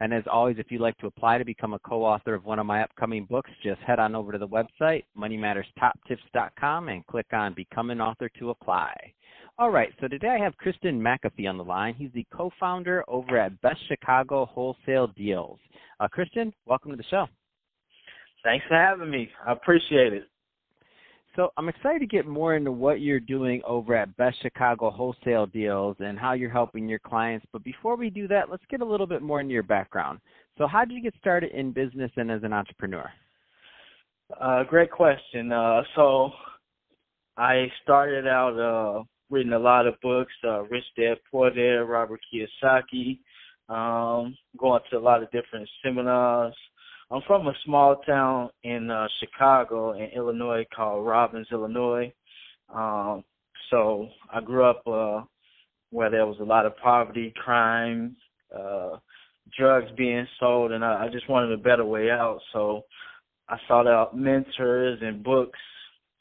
And as always, if you'd like to apply to become a co-author of one of my upcoming books, just head on over to the website, moneymatterstoptips.com, and click on Become an Author to apply. All right, so today I have Kristen McAfee on the line. He's the co-founder over at Best Chicago Wholesale Deals. Uh, Kristen, welcome to the show. Thanks for having me. I appreciate it. So I'm excited to get more into what you're doing over at Best Chicago Wholesale Deals and how you're helping your clients. But before we do that, let's get a little bit more into your background. So how did you get started in business and as an entrepreneur? Uh, great question. Uh, so I started out uh, reading a lot of books, uh, Rich Dad Poor Dad, Robert Kiyosaki, um, going to a lot of different seminars, I'm from a small town in uh, Chicago, in Illinois, called Robbins, Illinois. Um, so I grew up uh, where there was a lot of poverty, crime, uh, drugs being sold, and I, I just wanted a better way out. So I sought out mentors and books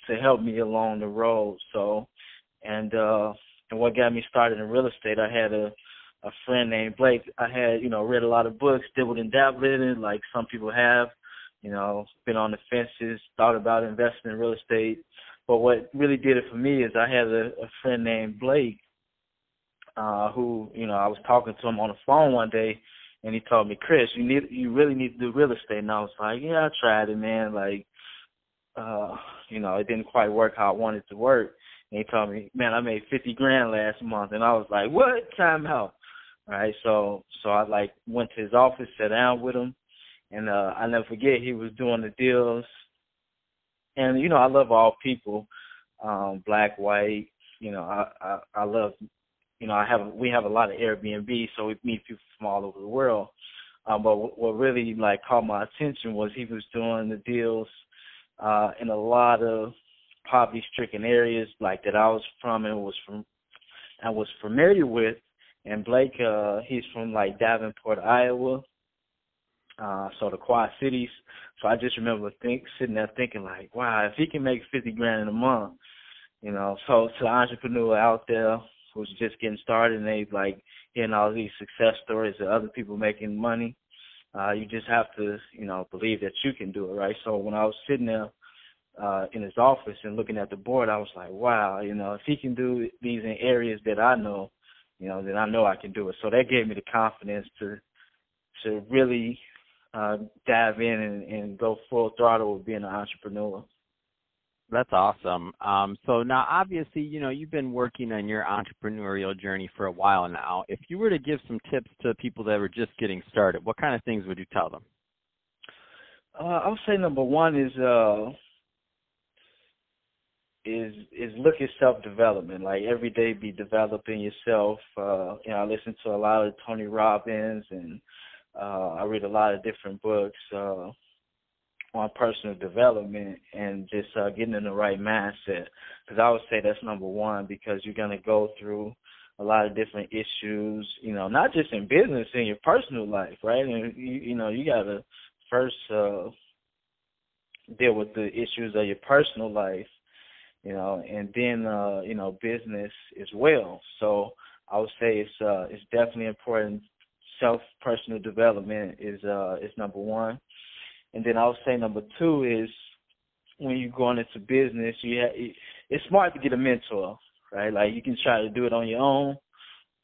to help me along the road. So, and uh, and what got me started in real estate, I had a a friend named Blake. I had, you know, read a lot of books, dabbled and dabbled in it, like some people have, you know, been on the fences, thought about investing in real estate. But what really did it for me is I had a, a friend named Blake, uh, who, you know, I was talking to him on the phone one day and he told me, Chris, you need you really need to do real estate and I was like, Yeah, I tried it, man, like uh, you know, it didn't quite work how I wanted to work. And he told me, Man, I made fifty grand last month and I was like, What? Time out right? So so I like went to his office, sat down with him, and uh I never forget he was doing the deals. And you know I love all people, um, black, white. You know I I, I love, you know I have we have a lot of Airbnb, so we meet people from all over the world. Um, but what really like caught my attention was he was doing the deals uh in a lot of poverty stricken areas like that I was from and was from I was familiar with and Blake, uh, he's from like Davenport, Iowa. Uh, so the Quad Cities. So I just remember think sitting there thinking like, wow, if he can make fifty grand in a month, you know. So to the entrepreneur out there who's just getting started and they like hearing all these success stories of other people making money, uh, you just have to, you know, believe that you can do it, right? So when I was sitting there uh in his office and looking at the board, I was like, wow, you know, if he can do these in areas that I know, you know, then I know I can do it. So that gave me the confidence to to really uh, dive in and, and go full throttle with being an entrepreneur. That's awesome. Um, so now, obviously, you know, you've been working on your entrepreneurial journey for a while now. If you were to give some tips to people that were just getting started, what kind of things would you tell them? Uh, I would say number one is uh, is is look at self development. Like every day, be developing yourself. Uh, you know, I listen to a lot of Tony Robbins, and uh, I read a lot of different books uh, on personal development and just uh, getting in the right mindset. Because I would say that's number one because you're gonna go through a lot of different issues. You know, not just in business, in your personal life, right? And you, you know, you gotta first uh, deal with the issues of your personal life you know, and then uh, you know, business as well. So I would say it's uh it's definitely important. Self personal development is uh is number one. And then I would say number two is when you're going into business, you have, it's smart to get a mentor, right? Like you can try to do it on your own,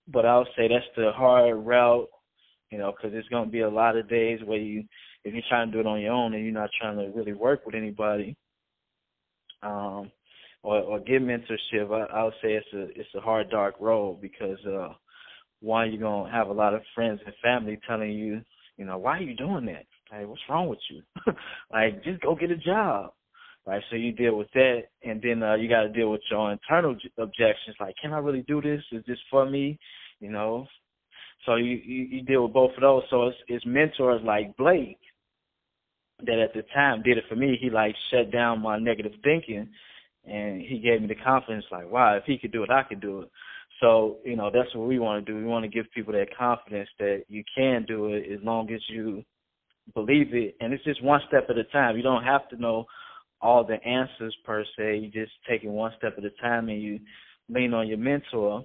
but I would say that's the hard route, you know, because there's going to be a lot of days where you, if you're trying to do it on your own and you're not trying to really work with anybody, um, or, or get mentorship, I, I would say it's a it's a hard dark road because uh one you're gonna have a lot of friends and family telling you, you know, why are you doing that? Like, what's wrong with you? like, just go get a job. Right, so you deal with that, and then uh, you got to deal with your internal objections. Like, can I really do this? Is this for me? You know, so you, you you deal with both of those. So it's it's mentors like Blake that at the time did it for me. He like shut down my negative thinking and he gave me the confidence like, wow, if he could do it, I could do it. So, you know, that's what we want to do. We want to give people that confidence that you can do it as long as you believe it. And it's just one step at a time. You don't have to know all the answers per se. You just take it one step at a time and you lean on your mentor.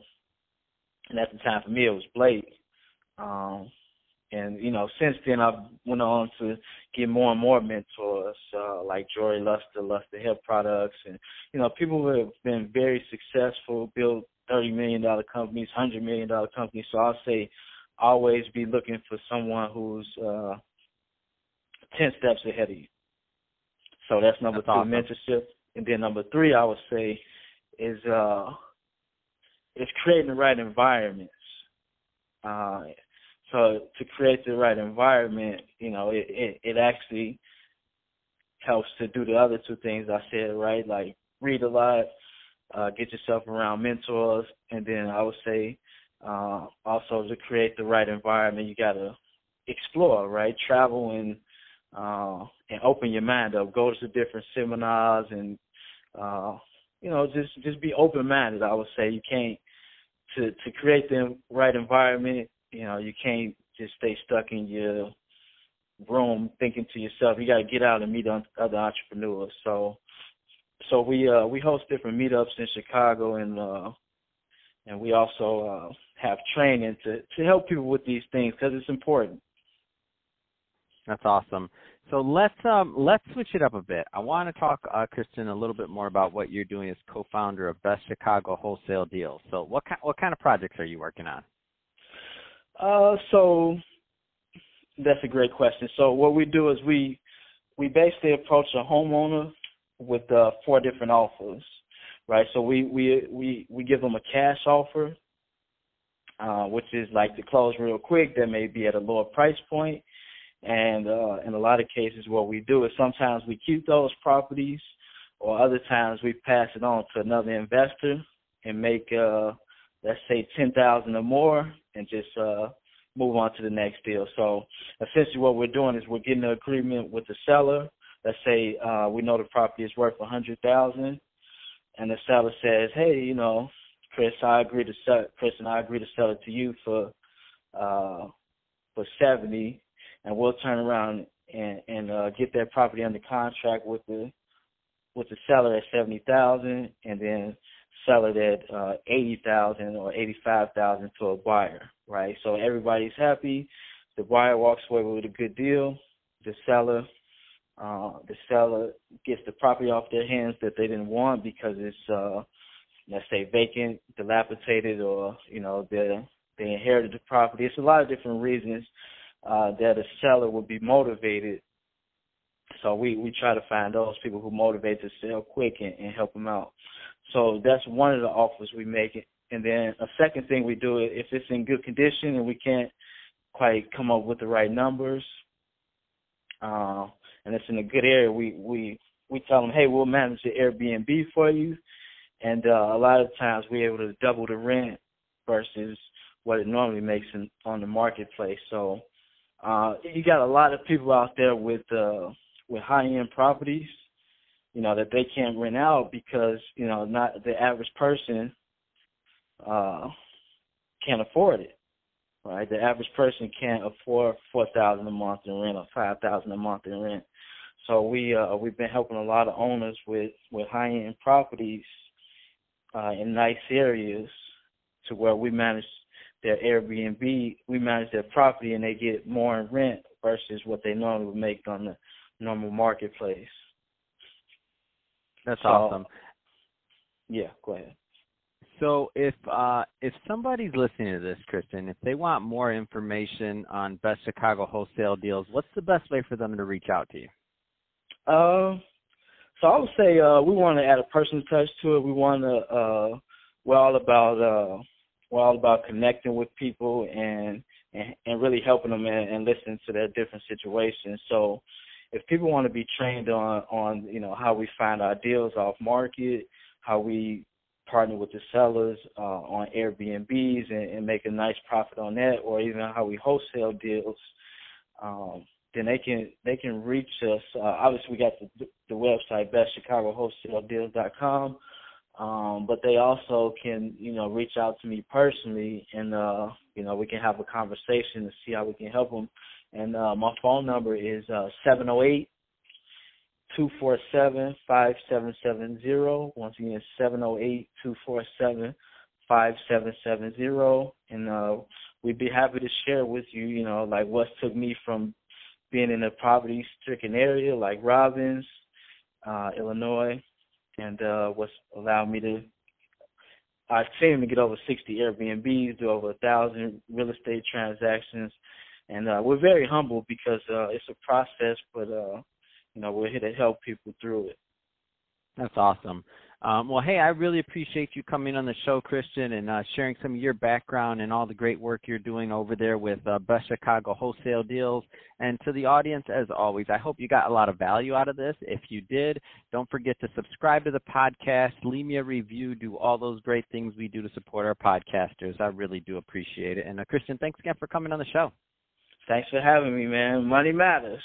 And at the time for me, it was Blake. Um, and you know, since then I've went on to get more and more mentors uh, like Jory Luster, Luster Hair Products, and you know, people who have been very successful, built thirty million dollar companies, hundred million dollar companies. So I'll say, always be looking for someone who's uh, ten steps ahead of you. So that's number that's two, awesome. mentorship, and then number three, I would say, is uh, is creating the right environments. Uh, so to create the right environment, you know, it, it, it actually helps to do the other two things I said, right? Like read a lot, uh, get yourself around mentors, and then I would say uh, also to create the right environment, you got to explore, right? Travel and uh, and open your mind up. Go to different seminars and uh, you know just just be open minded. I would say you can't to to create the right environment you know, you can't just stay stuck in your room thinking to yourself. You got to get out and meet other entrepreneurs. So, so we uh we host different meetups in Chicago, and uh and we also uh have training to to help people with these things because it's important. That's awesome. So let's um let's switch it up a bit. I want to talk, uh, Kristen, a little bit more about what you're doing as co-founder of Best Chicago Wholesale Deals. So what kind what kind of projects are you working on? Uh, so that's a great question. So what we do is we we basically approach a homeowner with uh, four different offers, right? So we we we we give them a cash offer, uh, which is like to close real quick. That may be at a lower price point, and uh, in a lot of cases, what we do is sometimes we keep those properties, or other times we pass it on to another investor and make uh, let's say ten thousand or more, and just uh, move on to the next deal. So essentially, what we're doing is we're getting an agreement with the seller. Let's say uh, we know the property is worth a hundred thousand, and the seller says, "Hey, you know, Chris, I agree to sell. Chris and I agree to sell it to you for uh, for seventy, and we'll turn around and and uh, get that property under contract with the with the seller at seventy thousand, and then sell it at uh, eighty thousand or eighty five thousand to a buyer, right? So everybody's happy. The buyer walks away with a good deal. The seller, uh, the seller gets the property off their hands that they didn't want because it's, uh, let's say, vacant, dilapidated, or you know they they inherited the property. It's a lot of different reasons uh, that a seller would be motivated. So we we try to find those people who motivate to sell quick and, and help them out. So that's one of the offers we make. And then a second thing we do if it's in good condition and we can't quite come up with the right numbers, uh, and it's in a good area, we we we tell them, hey, we'll manage the Airbnb for you, and uh, a lot of times we're able to double the rent versus what it normally makes in, on the marketplace. So uh, you got a lot of people out there with uh, with high end properties you know, that they can't rent out because, you know, not the average person uh can't afford it. Right? The average person can't afford four thousand a month in rent or five thousand a month in rent. So we uh we've been helping a lot of owners with with high end properties uh in nice areas to where we manage their Airbnb, we manage their property and they get more in rent versus what they normally would make on the normal marketplace. That's so, awesome. Yeah, go ahead. So if uh, if somebody's listening to this, Kristen, if they want more information on Best Chicago wholesale deals, what's the best way for them to reach out to you? Uh, so I would say uh, we want to add a personal touch to it. We want to uh, we're all about uh, we're all about connecting with people and and, and really helping them and, and listening to their different situations. So if people want to be trained on on you know how we find our deals off market, how we partner with the sellers uh, on Airbnbs and, and make a nice profit on that, or even how we wholesale deals, um, then they can they can reach us. Uh, obviously, we got the the website bestchicagowholesaledeals.com, um, but they also can you know reach out to me personally, and uh, you know we can have a conversation and see how we can help them. And uh, my phone number is uh, seven zero eight two four seven five seven seven zero. Once again, seven zero eight two four seven five seven seven zero, and uh, we'd be happy to share with you, you know, like what took me from being in a poverty-stricken area like Robbins, uh, Illinois, and uh, what's allowed me to our team to get over 60 Airbnbs, do over a thousand real estate transactions, and uh, we're very humble because uh, it's a process, but uh, you know we're here to help people through it. That's awesome. Um, well, hey, I really appreciate you coming on the show, Christian, and uh, sharing some of your background and all the great work you're doing over there with uh, Best Chicago Wholesale Deals. And to the audience, as always, I hope you got a lot of value out of this. If you did, don't forget to subscribe to the podcast, leave me a review, do all those great things we do to support our podcasters. I really do appreciate it. And uh, Christian, thanks again for coming on the show. Thanks for having me, man. Money matters.